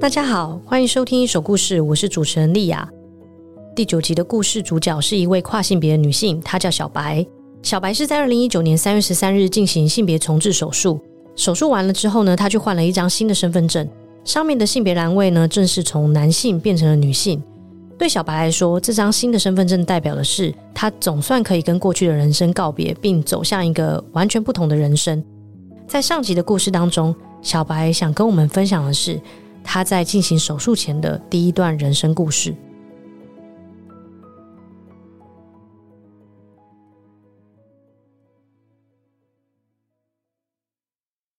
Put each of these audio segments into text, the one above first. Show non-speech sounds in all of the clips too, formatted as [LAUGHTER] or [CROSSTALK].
大家好，欢迎收听一手故事，我是主持人莉雅。第九集的故事主角是一位跨性别的女性，她叫小白。小白是在二零一九年三月十三日进行性别重置手术，手术完了之后呢，她就换了一张新的身份证，上面的性别栏位呢，正是从男性变成了女性。对小白来说，这张新的身份证代表的是，他总算可以跟过去的人生告别，并走向一个完全不同的人生。在上集的故事当中，小白想跟我们分享的是，他在进行手术前的第一段人生故事。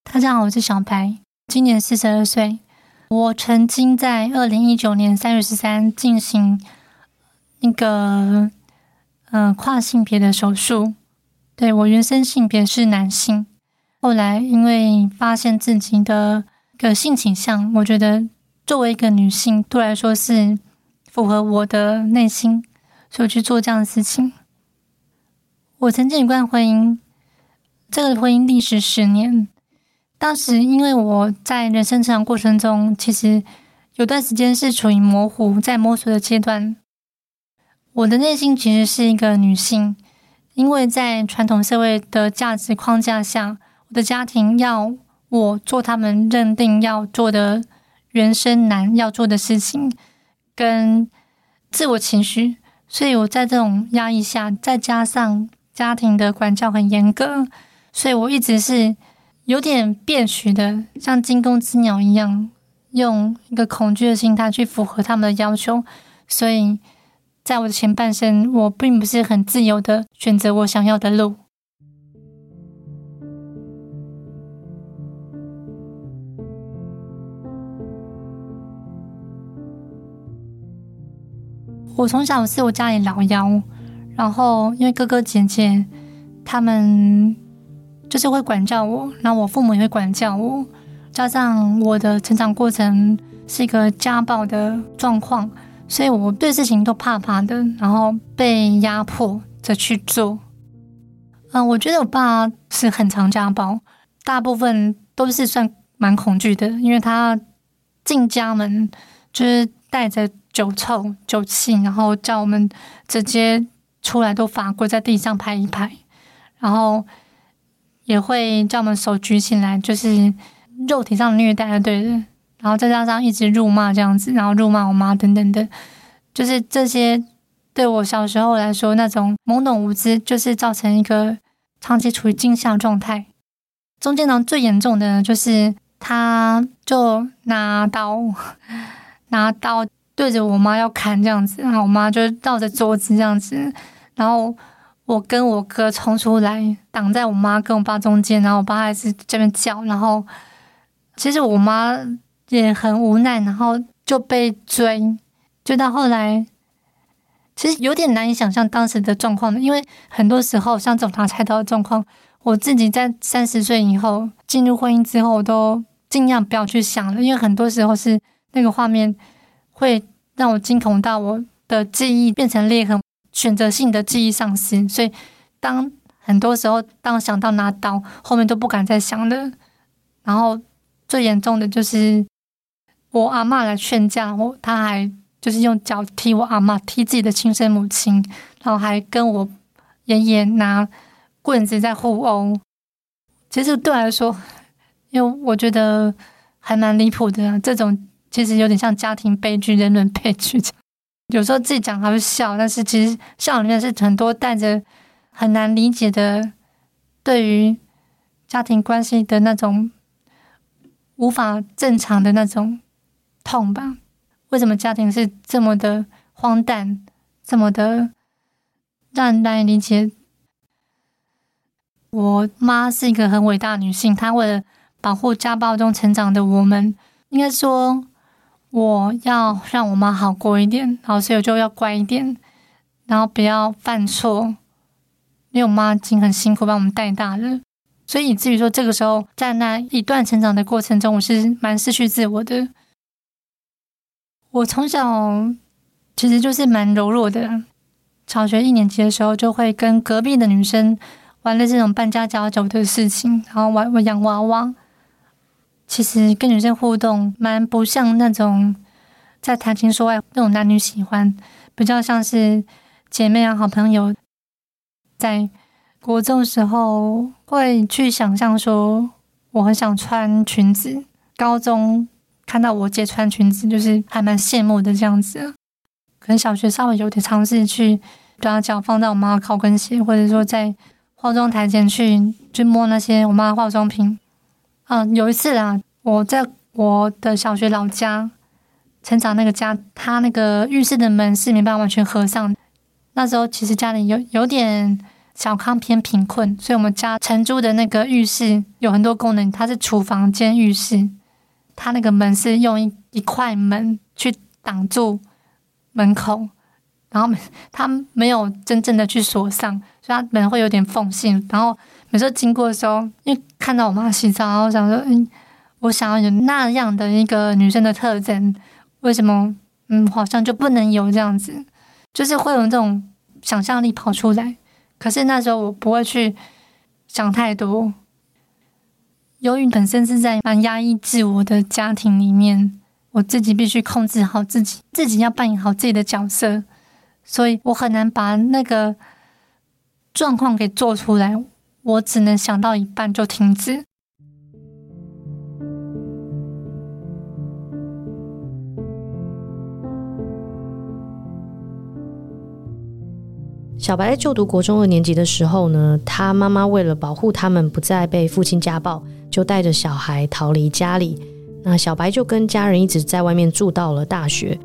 大家好，我是小白，今年四十二岁。我曾经在二零一九年三月十三进行一个嗯、呃、跨性别的手术。对，我原生性别是男性，后来因为发现自己的个性倾向，我觉得作为一个女性，对我来说是符合我的内心，所以去做这样的事情。我曾经一段婚姻，这个婚姻历时十年。当时因为我在人生成长过程中，其实有段时间是处于模糊、在摸索的阶段。我的内心其实是一个女性，因为在传统社会的价值框架下，我的家庭要我做他们认定要做的原生男要做的事情，跟自我情绪，所以我在这种压抑下，再加上家庭的管教很严格，所以我一直是。有点变虚的，像惊弓之鸟一样，用一个恐惧的心态去符合他们的要求。所以，在我的前半生，我并不是很自由的选择我想要的路。我从小是我家里老幺，然后因为哥哥姐姐他们。就是会管教我，然后我父母也会管教我，加上我的成长过程是一个家暴的状况，所以我对事情都怕怕的，然后被压迫着去做。嗯，我觉得我爸是很常家暴，大部分都是算蛮恐惧的，因为他进家门就是带着酒臭、酒气，然后叫我们直接出来都罚跪在地上拍一拍，然后。也会叫我们手举起来，就是肉体上虐待，对的。然后再加上一直辱骂这样子，然后辱骂我妈等等的，就是这些对我小时候来说，那种懵懂无知，就是造成一个长期处于惊吓状态。中间呢，最严重的就是他就拿刀 [LAUGHS] 拿刀对着我妈要砍这样子，然后我妈就绕着桌子这样子，然后。我跟我哥冲出来，挡在我妈跟我爸中间，然后我爸还是这边叫，然后其实我妈也很无奈，然后就被追，追到后来，其实有点难以想象当时的状况的，因为很多时候像这种拿菜刀的状况，我自己在三十岁以后进入婚姻之后，都尽量不要去想了，因为很多时候是那个画面会让我惊恐到我的记忆变成裂痕。选择性的记忆丧失，所以当很多时候当想到拿刀，后面都不敢再想了。然后最严重的就是我阿嬷来劝架，我他还就是用脚踢我阿嬷，踢自己的亲生母亲，然后还跟我爷爷拿棍子在互殴。其实对我来说，因为我觉得还蛮离谱的，这种其实有点像家庭悲剧、人伦悲剧。有时候自己讲还会笑，但是其实笑里面是很多带着很难理解的，对于家庭关系的那种无法正常的那种痛吧？为什么家庭是这么的荒诞，这么的让人难以理解？我妈是一个很伟大的女性，她为了保护家暴中成长的我们，应该说。我要让我妈好过一点，然后所以我就要乖一点，然后不要犯错，因为我妈已经很辛苦把我们带大了，所以以至于说这个时候在那一段成长的过程中，我是蛮失去自我的。我从小其实就是蛮柔弱的，小学一年级的时候就会跟隔壁的女生玩的这种扮家家酒的事情，然后玩玩洋娃娃。其实跟女生互动蛮不像那种在谈情说爱那种男女喜欢，比较像是姐妹啊、好朋友。在国中的时候会去想象说我很想穿裙子，高中看到我姐穿裙子，就是还蛮羡慕的这样子。可能小学稍微有点尝试去把脚放在我妈的高跟鞋，或者说在化妆台前去去摸那些我妈的化妆品。嗯，有一次啊。我在我的小学老家成长那个家，他那个浴室的门是没办法完全合上。那时候其实家里有有点小康偏贫困，所以我们家承租的那个浴室有很多功能，它是厨房兼浴室。它那个门是用一一块门去挡住门口，然后门它没有真正的去锁上，所以它门会有点缝隙。然后有时候经过的时候，因为看到我妈洗澡，然后我想说，嗯。我想要有那样的一个女生的特征，为什么？嗯，好像就不能有这样子，就是会有这种想象力跑出来。可是那时候我不会去想太多，由于本身是在蛮压抑自我的家庭里面，我自己必须控制好自己，自己要扮演好自己的角色，所以我很难把那个状况给做出来，我只能想到一半就停止。小白在就读国中二年级的时候呢，他妈妈为了保护他们不再被父亲家暴，就带着小孩逃离家里。那小白就跟家人一直在外面住到了大学。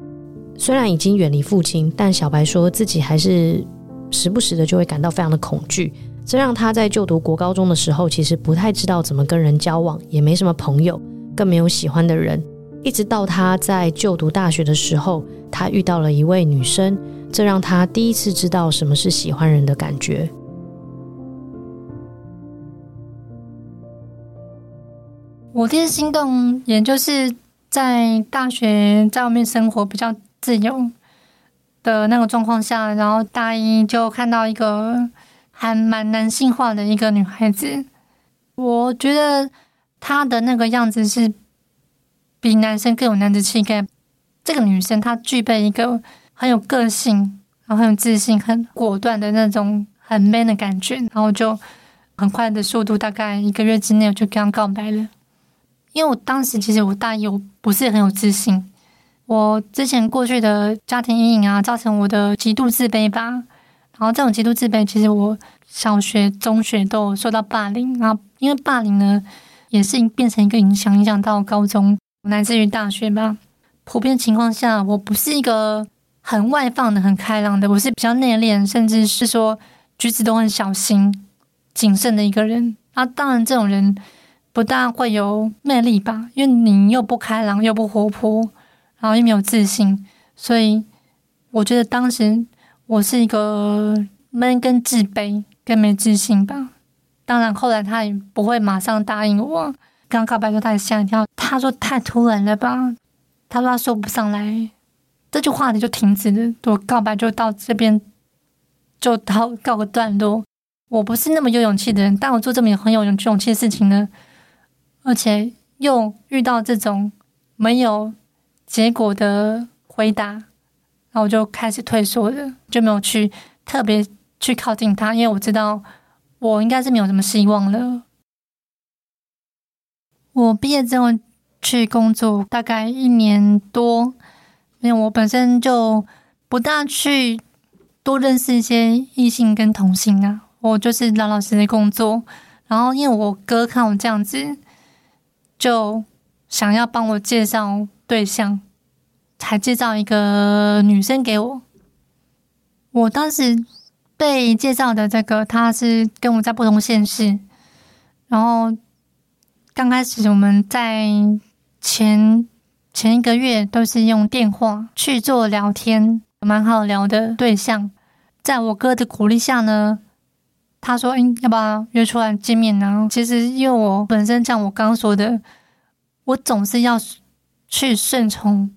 虽然已经远离父亲，但小白说自己还是时不时的就会感到非常的恐惧。这让他在就读国高中的时候，其实不太知道怎么跟人交往，也没什么朋友，更没有喜欢的人。一直到他在就读大学的时候，他遇到了一位女生。这让他第一次知道什么是喜欢人的感觉。我第一次心动，也就是在大学在外面生活比较自由的那个状况下，然后大一就看到一个还蛮男性化的一个女孩子，我觉得她的那个样子是比男生更有男子气概。这个女生她具备一个。很有个性，然后很有自信，很果断的那种很 man 的感觉，然后就很快的速度，大概一个月之内我就跟他告白了。因为我当时其实我大一我不是很有自信，我之前过去的家庭阴影啊，造成我的极度自卑吧。然后这种极度自卑，其实我小学、中学都有受到霸凌，然后因为霸凌呢，也是变成一个影响，影响到高中，乃至于大学吧。普遍情况下，我不是一个。很外放的，很开朗的，我是比较内敛，甚至是说举止都很小心、谨慎的一个人。啊，当然这种人不大会有魅力吧，因为你又不开朗，又不活泼，然后又没有自信，所以我觉得当时我是一个闷、跟自卑、跟没自信吧。当然后来他也不会马上答应我，刚告白的时候他也吓一跳，他说太突然了吧，他说他说不上来。这句话题就停止了，我告白就到这边，就到告个段落。我不是那么有勇气的人，但我做这么很有勇气的事情呢，而且又遇到这种没有结果的回答，我就开始退缩了，就没有去特别去靠近他，因为我知道我应该是没有什么希望了。我毕业之后去工作，大概一年多。因为我本身就不大去多认识一些异性跟同性啊，我就是老老实实工作。然后因为我哥看我这样子，就想要帮我介绍对象，才介绍一个女生给我。我当时被介绍的这个，他是跟我在不同县市。然后刚开始我们在前。前一个月都是用电话去做聊天，蛮好聊的对象。在我哥的鼓励下呢，他说：“诶，要不要约出来见面呢？”其实因为我本身像我刚说的，我总是要去顺从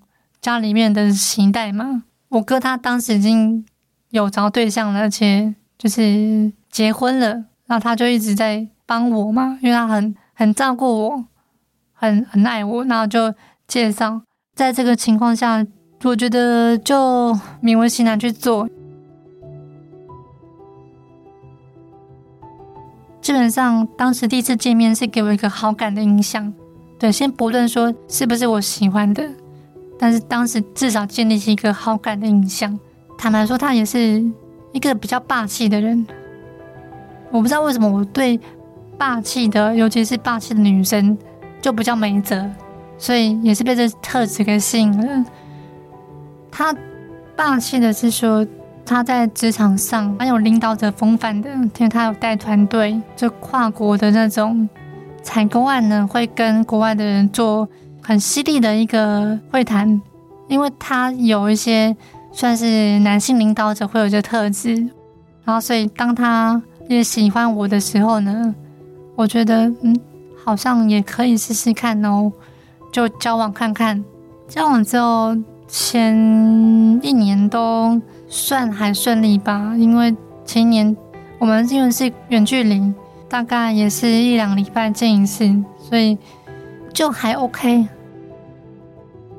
家里面的期待嘛。我哥他当时已经有找对象了，而且就是结婚了，然然后他就一直在帮我嘛，因为他很很照顾我，很很爱我，然后就介绍。在这个情况下，我觉得就勉为其难去做。基本上，当时第一次见面是给我一个好感的印象。对，先不论说是不是我喜欢的，但是当时至少建立起一个好感的印象。坦白说，他也是一个比较霸气的人。我不知道为什么我对霸气的，尤其是霸气的女生就比较没辙，所以也是被这特质给吸引了。他霸气的是说。他在职场上蛮有领导者风范的，因为他有带团队，就跨国的那种采购案呢，会跟国外的人做很犀利的一个会谈。因为他有一些算是男性领导者会有一些特质，然后所以当他也喜欢我的时候呢，我觉得嗯，好像也可以试试看哦，就交往看看。交往之后前一年都。算还顺利吧，因为前一年我们因为是远距离，大概也是一两礼拜见一次，所以就还 OK。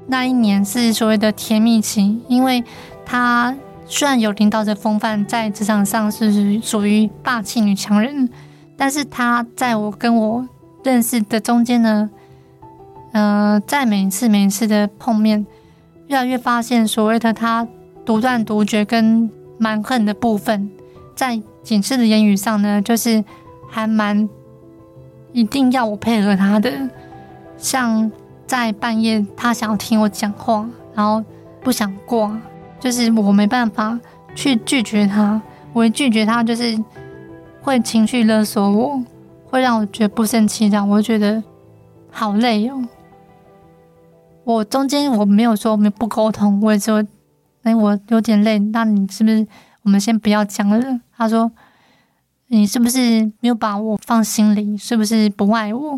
那一年是所谓的甜蜜期，因为他虽然有领导者风范，在职场上是属于霸气女强人，但是他在我跟我认识的中间呢，呃，在每一次每一次的碰面，越来越发现所谓的他。独断独绝跟蛮横的部分，在警示的言语上呢，就是还蛮一定要我配合他的。像在半夜，他想要听我讲话，然后不想挂，就是我没办法去拒绝他。我一拒绝他，就是会情绪勒索我，会让我觉得不生气，这样我就觉得好累哦。我中间我没有说我们不沟通，我也说。哎，我有点累，那你是不是我们先不要讲了？他说：“你是不是没有把我放心里？是不是不爱我？”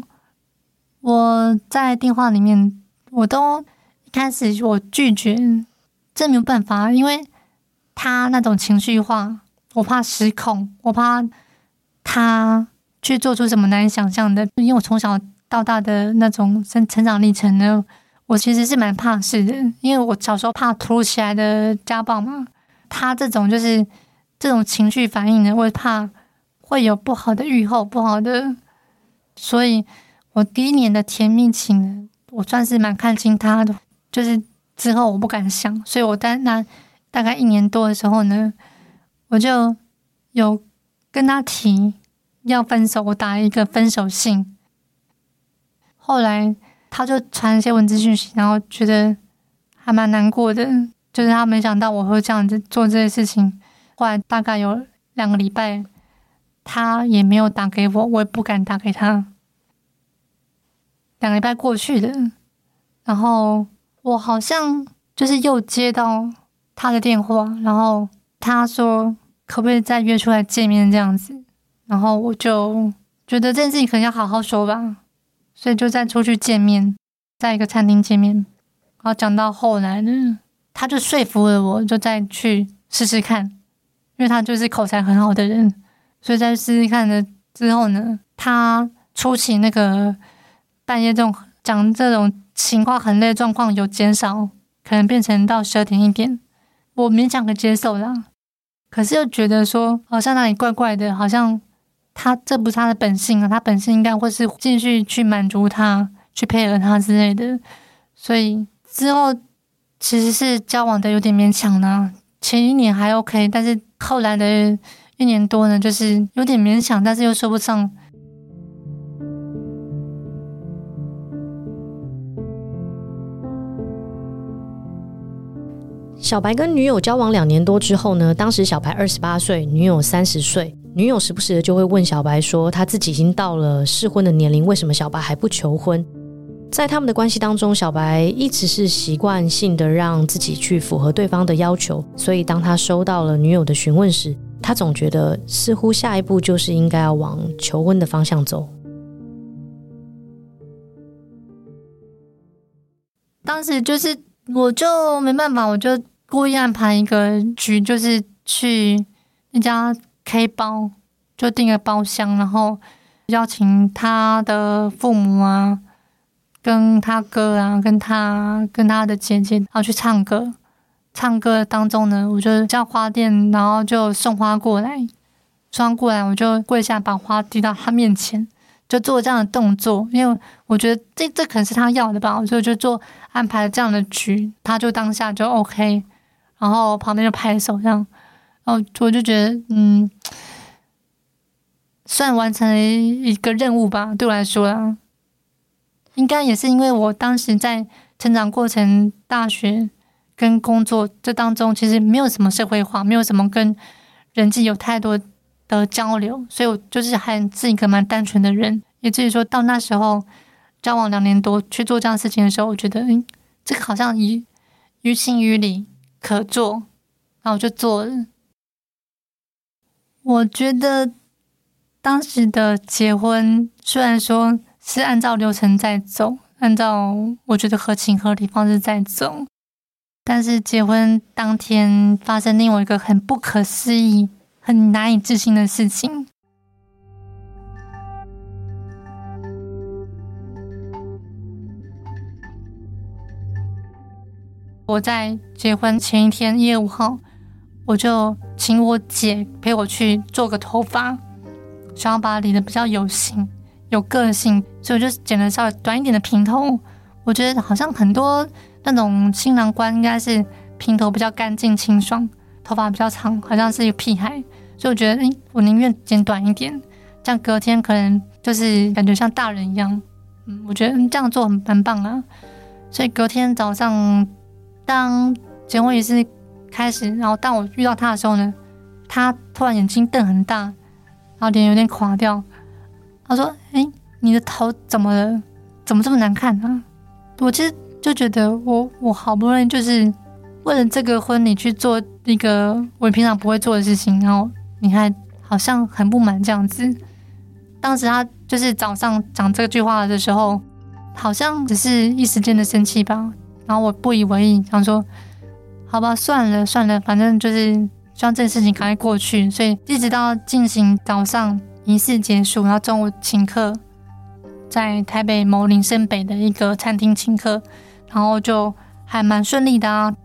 我在电话里面，我都一开始我拒绝，这没有办法，因为他那种情绪化，我怕失控，我怕他去做出什么难以想象的。因为我从小到大的那种成成长历程呢。我其实是蛮怕事的，因为我小时候怕突如其来的家暴嘛。他这种就是这种情绪反应呢，我怕会有不好的预后，不好的。所以，我第一年的甜蜜情人，我算是蛮看清他的。就是之后我不敢想，所以我在那大概一年多的时候呢，我就有跟他提要分手，我打了一个分手信。后来。他就传一些文字讯息，然后觉得还蛮难过的，就是他没想到我会这样子做这些事情。后来大概有两个礼拜，他也没有打给我，我也不敢打给他。两个礼拜过去了，然后我好像就是又接到他的电话，然后他说可不可以再约出来见面这样子，然后我就觉得这件事情可能要好好说吧。所以就再出去见面，在一个餐厅见面，然后讲到后来呢，他就说服了我，就再去试试看，因为他就是口才很好的人，所以在试试看的之后呢，他出席那个半夜这种讲这种情况很累状况有减少，可能变成到十二点一点，我勉强可接受啦，可是又觉得说好像哪里怪怪的，好像。他这不是他的本性啊，他本性应该会是继续去满足他，去配合他之类的。所以之后其实是交往的有点勉强呢。前一年还 OK，但是后来的一年多呢，就是有点勉强，但是又说不上。小白跟女友交往两年多之后呢，当时小白二十八岁，女友三十岁。女友时不时的就会问小白说：“他自己已经到了适婚的年龄，为什么小白还不求婚？”在他们的关系当中，小白一直是习惯性的让自己去符合对方的要求，所以当他收到了女友的询问时，他总觉得似乎下一步就是应该要往求婚的方向走。当时就是我就没办法，我就故意安排一个局，就是去那家。K 包就订个包厢，然后邀请他的父母啊，跟他哥啊，跟他跟他的姐姐，然后去唱歌。唱歌当中呢，我就叫花店，然后就送花过来，送花过来，我就跪下把花递到他面前，就做这样的动作，因为我觉得这这可能是他要的吧，所以我就做安排了这样的局，他就当下就 OK，然后旁边就拍手这样，然后我就觉得嗯，算完成了一个任务吧，对我来说啦，应该也是因为我当时在成长过程，大学。跟工作这当中，其实没有什么社会化，没有什么跟人际有太多的交流，所以我就是还是一个蛮单纯的人。也至于说到那时候交往两年多去做这样事情的时候，我觉得，嗯，这个好像于于情于理可做，然后我就做了。我觉得当时的结婚虽然说是按照流程在走，按照我觉得合情合理方式在走。但是结婚当天发生另外一个很不可思议、很难以置信的事情。我在结婚前一天，一月五号，我就请我姐陪我去做个头发，想要把它理得比较有型、有个性，所以我就剪了稍微短一点的平头。我觉得好像很多。那种新郎官应该是平头比较干净清爽，头发比较长，好像是一个屁孩，所以我觉得，哎，我宁愿剪短一点，这样隔天可能就是感觉像大人一样。嗯，我觉得这样做很蛮棒啊。所以隔天早上，当结婚仪式开始，然后当我遇到他的时候呢，他突然眼睛瞪很大，然后脸有点垮掉。他说：“哎，你的头怎么了？怎么这么难看啊？”我其实。就觉得我我好不容易就是为了这个婚礼去做一个我平常不会做的事情，然后你还好像很不满这样子。当时他就是早上讲这句话的时候，好像只是一时间的生气吧。然后我不以为意，想说好吧，算了算了，反正就是希望这件事情赶快过去。所以一直到进行早上仪式结束，然后中午请客，在台北某林森北的一个餐厅请客。然后就还蛮顺利的啊。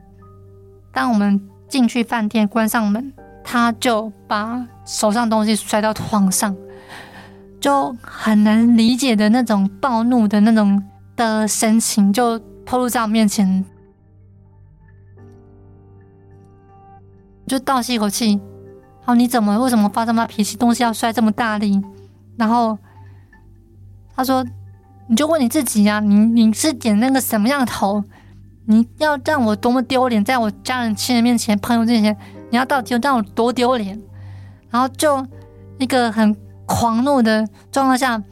当我们进去饭店，关上门，他就把手上东西摔到床上，就很难理解的那种暴怒的那种的神情，就透露在我面前。就倒吸一口气，好，你怎么为什么发这么大脾气？东西要摔这么大力？然后他说。你就问你自己呀、啊，你你是剪那个什么样的头？你要让我多么丢脸，在我家人、亲人面前、朋友面前，你要到底要让我多丢脸？然后就一个很狂怒的状态下，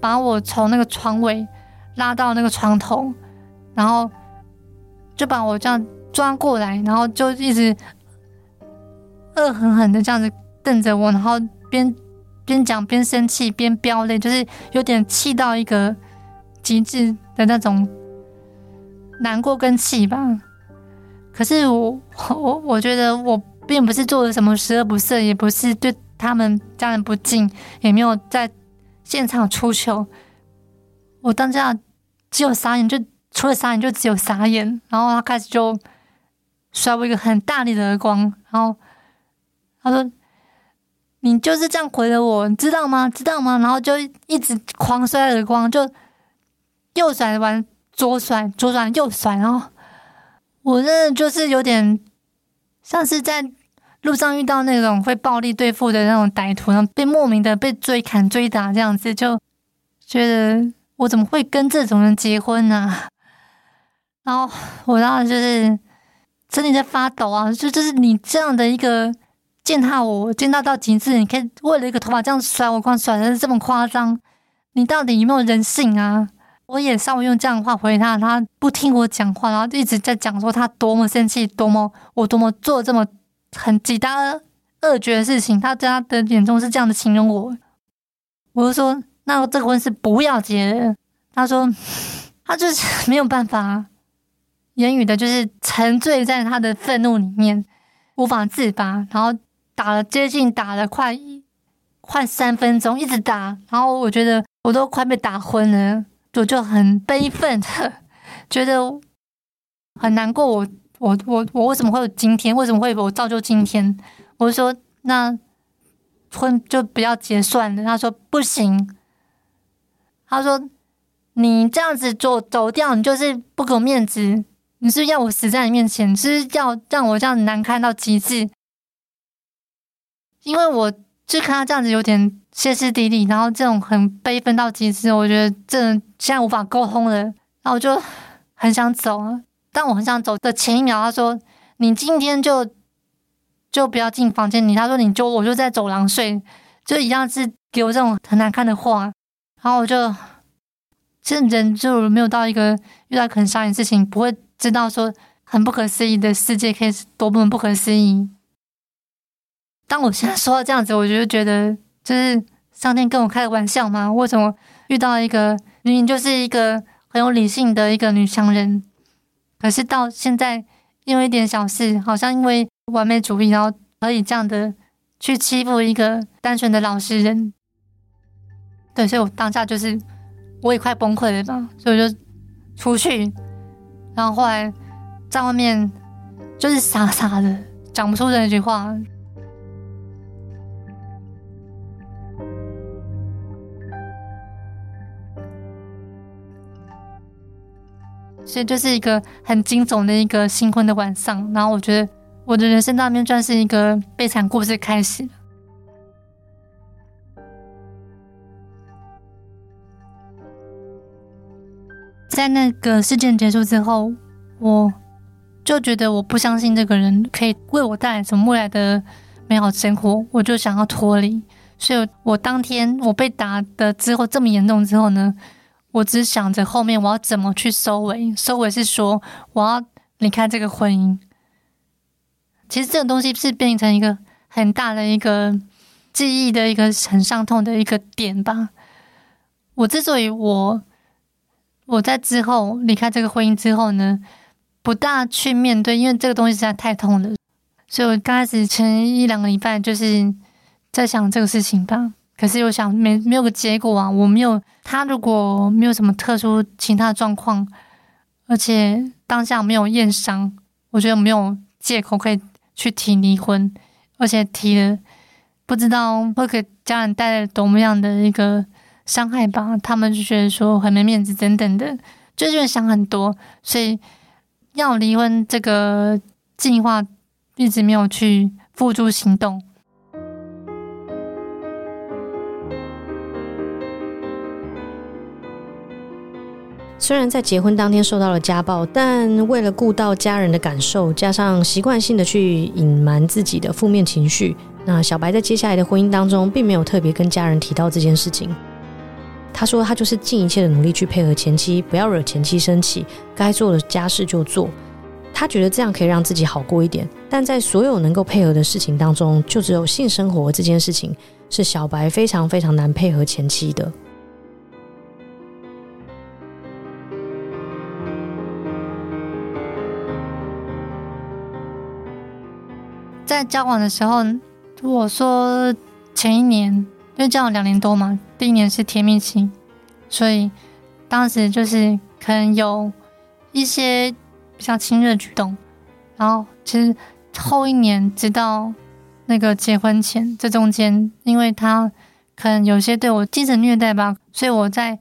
把我从那个床尾拉到那个床头，然后就把我这样抓过来，然后就一直恶狠狠的这样子瞪着我，然后边边讲边生气边飙泪，就是有点气到一个。极致的那种难过跟气吧，可是我我我觉得我并不是做了什么十恶不赦，也不是对他们家人不敬，也没有在现场出糗。我当下只有傻眼，就除了傻眼就只有傻眼。然后他开始就甩我一个很大力的耳光，然后他说：“你就是这样毁了我，你知道吗？知道吗？”然后就一直狂摔耳光，就。右甩完左甩，左甩右甩，然后我真的就是有点像是在路上遇到那种会暴力对付的那种歹徒，然后被莫名的被追砍追打这样子，就觉得我怎么会跟这种人结婚呢、然后我当时就是身体在发抖啊，就就是你这样的一个践踏我，践踏到极致，你可以为了一个头发这样甩我光，甩的这么夸张，你到底有没有人性啊？我也稍微用这样的话回他，他不听我讲话，然后一直在讲说他多么生气，多么我多么做这么很极大恶绝的事情，他在他的眼中是这样的形容我。我就说，那这个婚是不要结的。他说，[LAUGHS] 他就是没有办法言语的，就是沉醉在他的愤怒里面，无法自拔，然后打了接近打了快快三分钟，一直打，然后我觉得我都快被打昏了，我就很悲愤，[LAUGHS] 觉得很难过我。我我我为什么会有今天？为什么会我造就今天？我说那婚就不要结算了。他说不行。他说你这样子走走掉，你就是不给我面子。你是，要我死在你面前，是，要让我这样难堪到极致。因为我就看他这样子有点歇斯底里，然后这种很悲愤到极致，我觉得这现在无法沟通了。然后我就很想走啊。当我很想走的前一秒，他说：“你今天就就不要进房间。”你他说：“你就我就在走廊睡，就一样是给我这种很难看的话。”然后我就，其实人就没有到一个遇到很伤人事情，不会知道说很不可思议的世界可以多么不可思议。当我现在说到这样子，我就觉得就是上天跟我开个玩笑嘛？为什么遇到一个明明就是一个很有理性的一个女强人？可是到现在，因为一点小事，好像因为完美主义，然后可以这样的去欺负一个单纯的老实人。对，所以我当下就是我也快崩溃了吧，所以我就出去，然后后来在外面就是傻傻的讲不出这一句话。所以就是一个很惊悚的一个新婚的晚上，然后我觉得我的人生那边算是一个悲惨故事开始。在那个事件结束之后，我就觉得我不相信这个人可以为我带来什么未来的美好生活，我就想要脱离。所以我当天我被打的之后这么严重之后呢，我只想着后面我要怎么去收尾，收尾是说我要离开这个婚姻。其实这个东西是变成一个很大的一个记忆的一个很伤痛的一个点吧。我之所以我我在之后离开这个婚姻之后呢，不大去面对，因为这个东西实在太痛了，所以我刚开始前一两个礼拜就是在想这个事情吧。可是我想没没有个结果啊，我没有他如果没有什么特殊其他的状况，而且当下没有验伤，我觉得没有借口可以去提离婚，而且提了不知道会给家人带来多么样的一个伤害吧，他们就觉得说很没面子等等的，就觉得想很多，所以要离婚这个计划一直没有去付诸行动。虽然在结婚当天受到了家暴，但为了顾到家人的感受，加上习惯性的去隐瞒自己的负面情绪，那小白在接下来的婚姻当中，并没有特别跟家人提到这件事情。他说他就是尽一切的努力去配合前妻，不要惹前妻生气，该做的家事就做。他觉得这样可以让自己好过一点。但在所有能够配合的事情当中，就只有性生活这件事情是小白非常非常难配合前妻的。在交往的时候，我说前一年，因为交往两年多嘛，第一年是甜蜜期，所以当时就是可能有一些比较亲热举动，然后其实后一年直到那个结婚前，这中间，因为他可能有些对我精神虐待吧，所以我在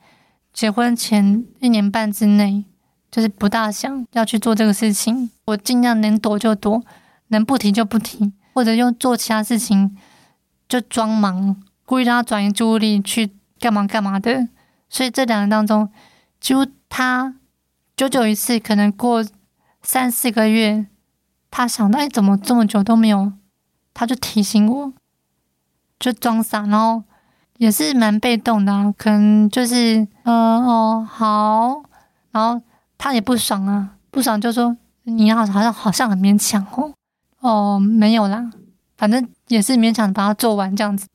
结婚前一年半之内，就是不大想要去做这个事情，我尽量能躲就躲。能不提就不提，或者用做其他事情就装忙，故意让他转移注意力去干嘛干嘛的。所以这两人当中，就他久久一次，可能过三四个月，他想到哎，怎么这么久都没有，他就提醒我，就装傻，然后也是蛮被动的，可能就是呃哦好，然后他也不爽啊，不爽就说你好好像好像很勉强哦。哦，没有啦，反正也是勉强把它做完这样子，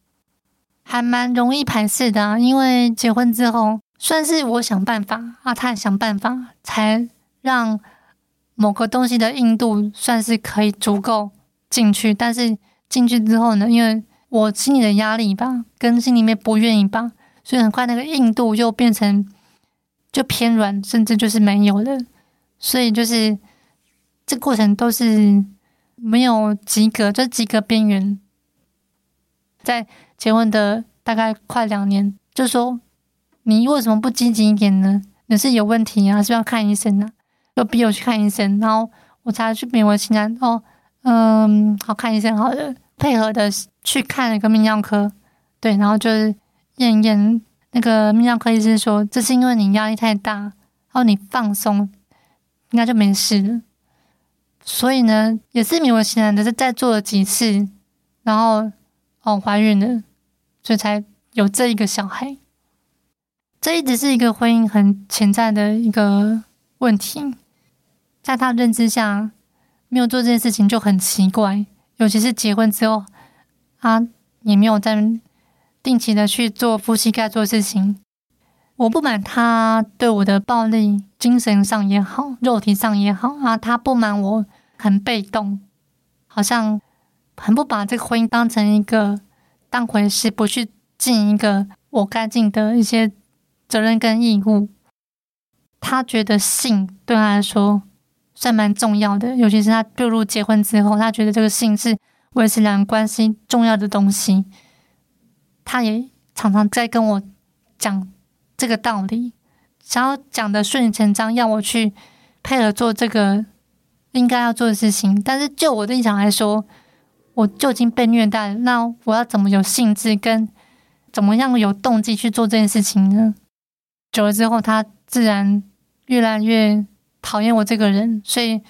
还蛮容易排斥的。因为结婚之后，算是我想办法啊，他也想办法，才让某个东西的硬度算是可以足够进去。但是进去之后呢，因为我心里的压力吧，跟心里面不愿意吧，所以很快那个硬度又变成就偏软，甚至就是没有了。所以就是这过程都是没有及格，就及格边缘。在结婚的大概快两年，就说你为什么不积极一点呢？你是有问题啊，是要看医生啊，就逼我去看医生，然后我才去勉为其难哦，嗯，好看医生好了。配合的去看了一个泌尿科，对，然后就是验验那个泌尿科医生说，这是因为你压力太大，然后你放松，应该就没事了。所以呢，也是勉为其难的是再做了几次，然后哦怀孕了，所以才有这一个小孩。这一直是一个婚姻很潜在的一个问题，在他认知下，没有做这件事情就很奇怪。尤其是结婚之后，他也没有在定期的去做夫妻该做的事情。我不满他对我的暴力，精神上也好，肉体上也好啊，他不满我很被动，好像很不把这个婚姻当成一个当回事，不去尽一个我该尽的一些责任跟义务。他觉得性对他来说。算蛮重要的，尤其是他步入结婚之后，他觉得这个性是维持两人关系重要的东西。他也常常在跟我讲这个道理，想要讲的顺理成章，要我去配合做这个应该要做的事情。但是就我的立场来说，我就已经被虐待了，那我要怎么有兴致跟怎么样有动机去做这件事情呢？久了之后，他自然越来越。讨厌我这个人，所以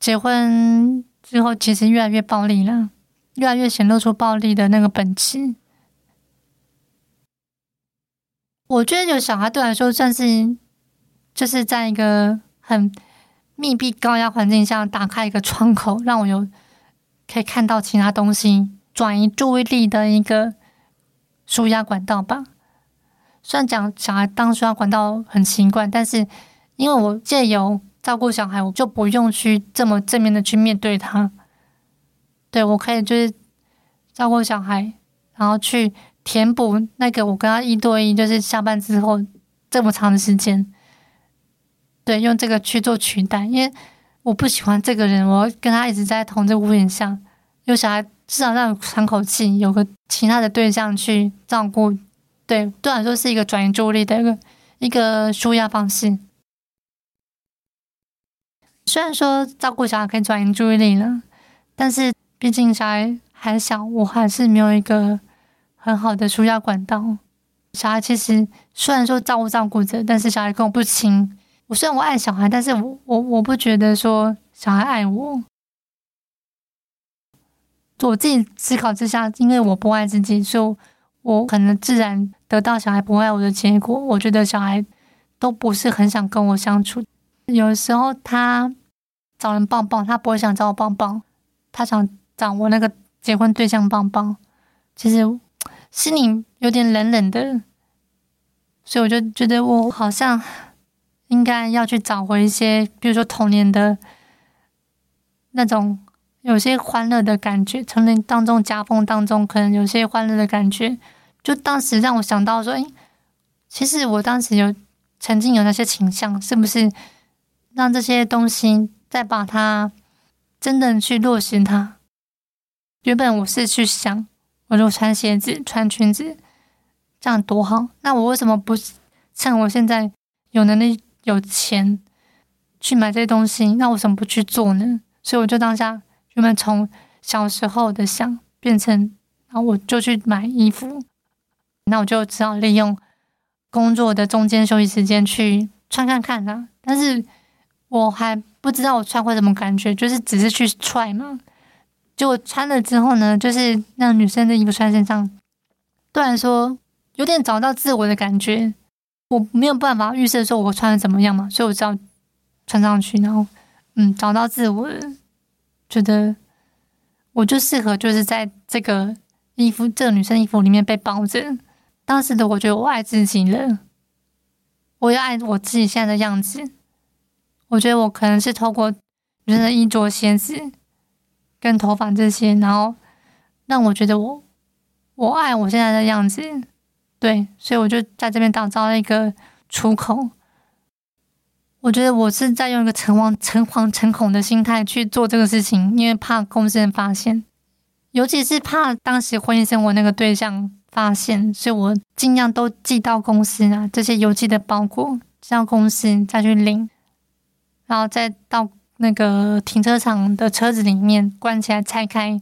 结婚之后其实越来越暴力了，越来越显露出暴力的那个本质。我觉得有小孩对我来说算是，就是在一个很密闭高压环境下打开一个窗口，让我有可以看到其他东西，转移注意力的一个输压管道吧。虽然讲小孩当纾压管道很奇怪，但是。因为我借由照顾小孩，我就不用去这么正面的去面对他。对，我可以就是照顾小孩，然后去填补那个我跟他一对一，就是下班之后这么长的时间。对，用这个去做取代，因为我不喜欢这个人，我跟他一直在同这个屋檐下。有小孩至少让我喘口气，有个其他的对象去照顾。对，对我来说是一个转移注意力的一个一个舒压方式。虽然说照顾小孩可以转移注意力了，但是毕竟小孩还小，我还是没有一个很好的舒压管道。小孩其实虽然说照顾照顾着，但是小孩跟我不亲。我虽然我爱小孩，但是我我我不觉得说小孩爱我。我自己思考之下，因为我不爱自己，所以我可能自然得到小孩不爱我的结果。我觉得小孩都不是很想跟我相处。有时候他找人抱抱，他不会想找我抱抱，他想找我那个结婚对象抱抱。其实心里有点冷冷的，所以我就觉得我好像应该要去找回一些，比如说童年的那种有些欢乐的感觉，童年当中夹缝当中可能有些欢乐的感觉，就当时让我想到说，诶，其实我当时有曾经有那些倾向，是不是？让这些东西再把它真的去落实它。原本我是去想，我就穿鞋子、穿裙子，这样多好。那我为什么不趁我现在有能力、有钱去买这些东西？那我为什么不去做呢？所以我就当下原本从小时候的想变成，然后我就去买衣服。那我就只好利用工作的中间休息时间去穿看看啊。但是。我还不知道我穿会什么感觉，就是只是去踹嘛。就我穿了之后呢，就是那女生的衣服穿身上，突然说有点找到自我的感觉。我没有办法预设说我穿的怎么样嘛，所以我只要穿上去，然后嗯，找到自我，觉得我就适合就是在这个衣服，这个女生衣服里面被包着。当时的我觉得我爱自己了，我要爱我自己现在的样子。我觉得我可能是透过女生的衣着、鞋子跟头发这些，然后让我觉得我我爱我现在的样子，对，所以我就在这边打造了一个出口。我觉得我是在用一个诚惶诚惶诚恐的心态去做这个事情，因为怕公司人发现，尤其是怕当时婚姻生活那个对象发现，所以我尽量都寄到公司啊，这些邮寄的包裹寄到公司再去领，然后再到那个停车场的车子里面关起来拆开，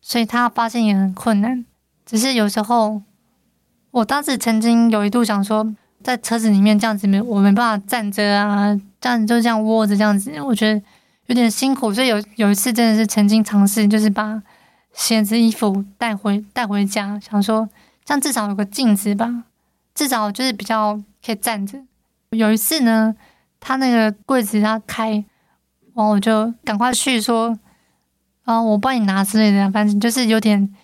所以他发现也很困难。只是有时候，我当时曾经有一度想说。在车子里面这样子没，我没办法站着啊，这样就这样窝着这样子，我觉得有点辛苦，所以有有一次真的是曾经尝试，就是把鞋子、衣服带回带回家，想说这样至少有个镜子吧，至少就是比较可以站着。有一次呢，他那个柜子他开，然后我就赶快去说，啊，我帮你拿之类的，反正就是有点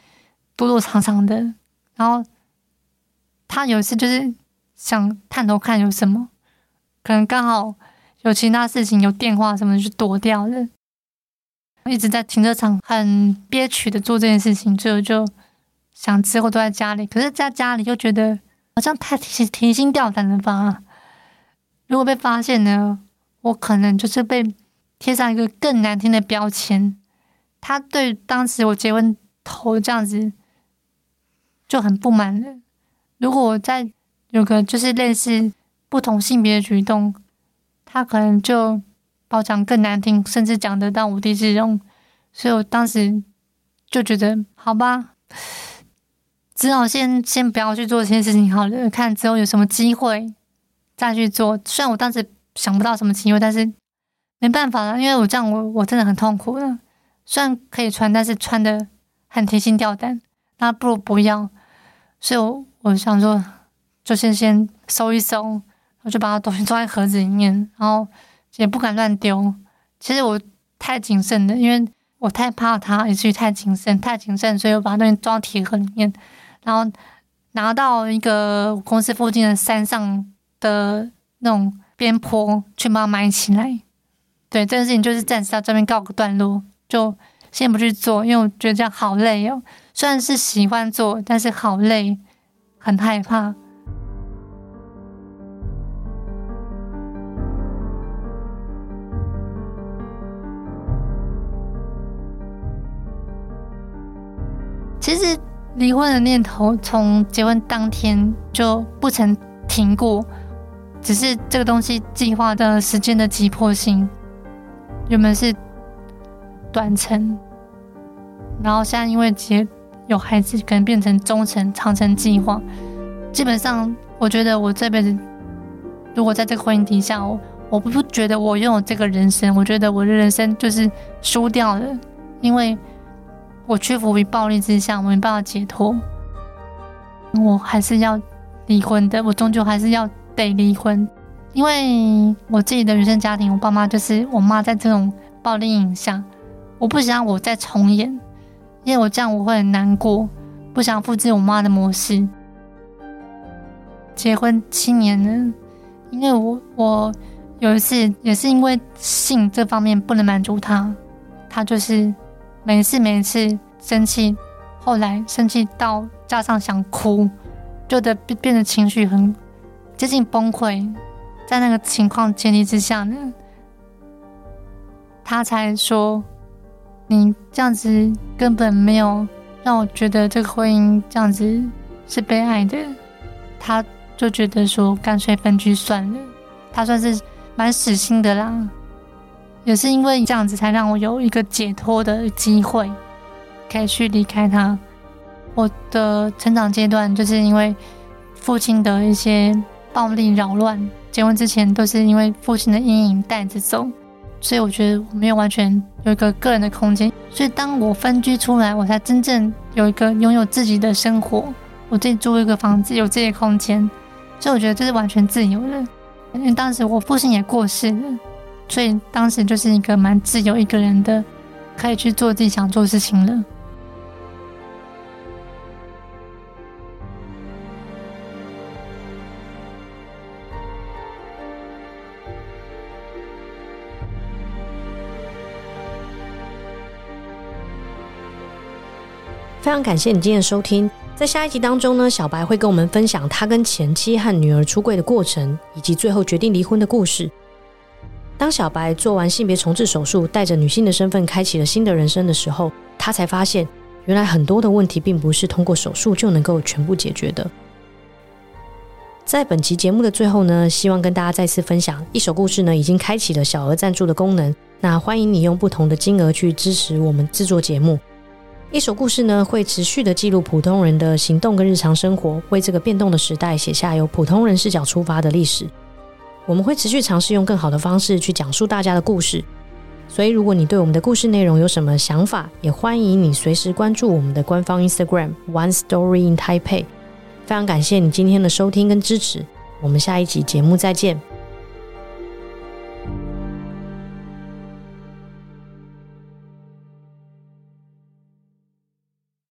躲躲藏藏的。然后他有一次就是。想探头看有什么，可能刚好有其他事情，有电话什么就躲掉了。一直在停车场很憋屈的做这件事情，最后就想之后都在家里。可是在家里又觉得好像太提提心吊胆了吧？如果被发现呢，我可能就是被贴上一个更难听的标签。他对当时我结婚头这样子就很不满了。如果我在有个就是类似不同性别的举动，他可能就把我讲更难听，甚至讲得到无地自容，所以我当时就觉得好吧，[LAUGHS] 只好先先不要去做这件事情好了，看之后有什么机会再去做。虽然我当时想不到什么机会，但是没办法了，因为我这样我我真的很痛苦了。虽然可以穿，但是穿的很提心吊胆，那不如不要。所以我我想说。就先先收一收，我就把它东西装在盒子里面，然后也不敢乱丢。其实我太谨慎了，因为我太怕它，以至于太谨慎，太谨慎，所以我把东西装铁盒里面，然后拿到一个公司附近的山上的那种边坡去把它埋起来。对，这件事情就是暂时到这边告个段落，就先不去做，因为我觉得这样好累哦。虽然是喜欢做，但是好累，很害怕。其实离婚的念头从结婚当天就不曾停过，只是这个东西计划的时间的急迫性原本是短程，然后现在因为结有孩子，可能变成中程、长程计划。基本上，我觉得我这辈子如果在这个婚姻底下，我我不觉得我拥有这个人生，我觉得我的人生就是输掉了，因为。我屈服于暴力之下，我没办法解脱，我还是要离婚的。我终究还是要得离婚，因为我自己的原生家庭，我爸妈就是我妈在这种暴力影响，我不想我再重演，因为我这样我会很难过，不想复制我妈的模式。结婚七年了，因为我我有一次也是因为性这方面不能满足他，他就是。每一次，每一次生气，后来生气到加上想哭，就得变变得情绪很接近崩溃。在那个情况前提之下呢，他才说：“你这样子根本没有让我觉得这个婚姻这样子是被爱的。”他就觉得说：“干脆分居算了。”他算是蛮死心的啦。也是因为这样子，才让我有一个解脱的机会，可以去离开他。我的成长阶段就是因为父亲的一些暴力扰乱，结婚之前都是因为父亲的阴影带着走，所以我觉得我没有完全有一个个人的空间。所以当我分居出来，我才真正有一个拥有自己的生活，我自己租一个房子，有自己的空间，所以我觉得这是完全自由的。因为当时我父亲也过世了。所以当时就是一个蛮自由一个人的，可以去做自己想做的事情了。非常感谢你今天的收听。在下一集当中呢，小白会跟我们分享他跟前妻和女儿出柜的过程，以及最后决定离婚的故事。当小白做完性别重置手术，带着女性的身份开启了新的人生的时候，他才发现，原来很多的问题并不是通过手术就能够全部解决的。在本期节目的最后呢，希望跟大家再次分享，一首故事呢已经开启了小额赞助的功能，那欢迎你用不同的金额去支持我们制作节目。一首故事呢会持续的记录普通人的行动跟日常生活，为这个变动的时代写下由普通人视角出发的历史。我们会持续尝试用更好的方式去讲述大家的故事，所以如果你对我们的故事内容有什么想法，也欢迎你随时关注我们的官方 Instagram One Story in Taipei。非常感谢你今天的收听跟支持，我们下一集节目再见。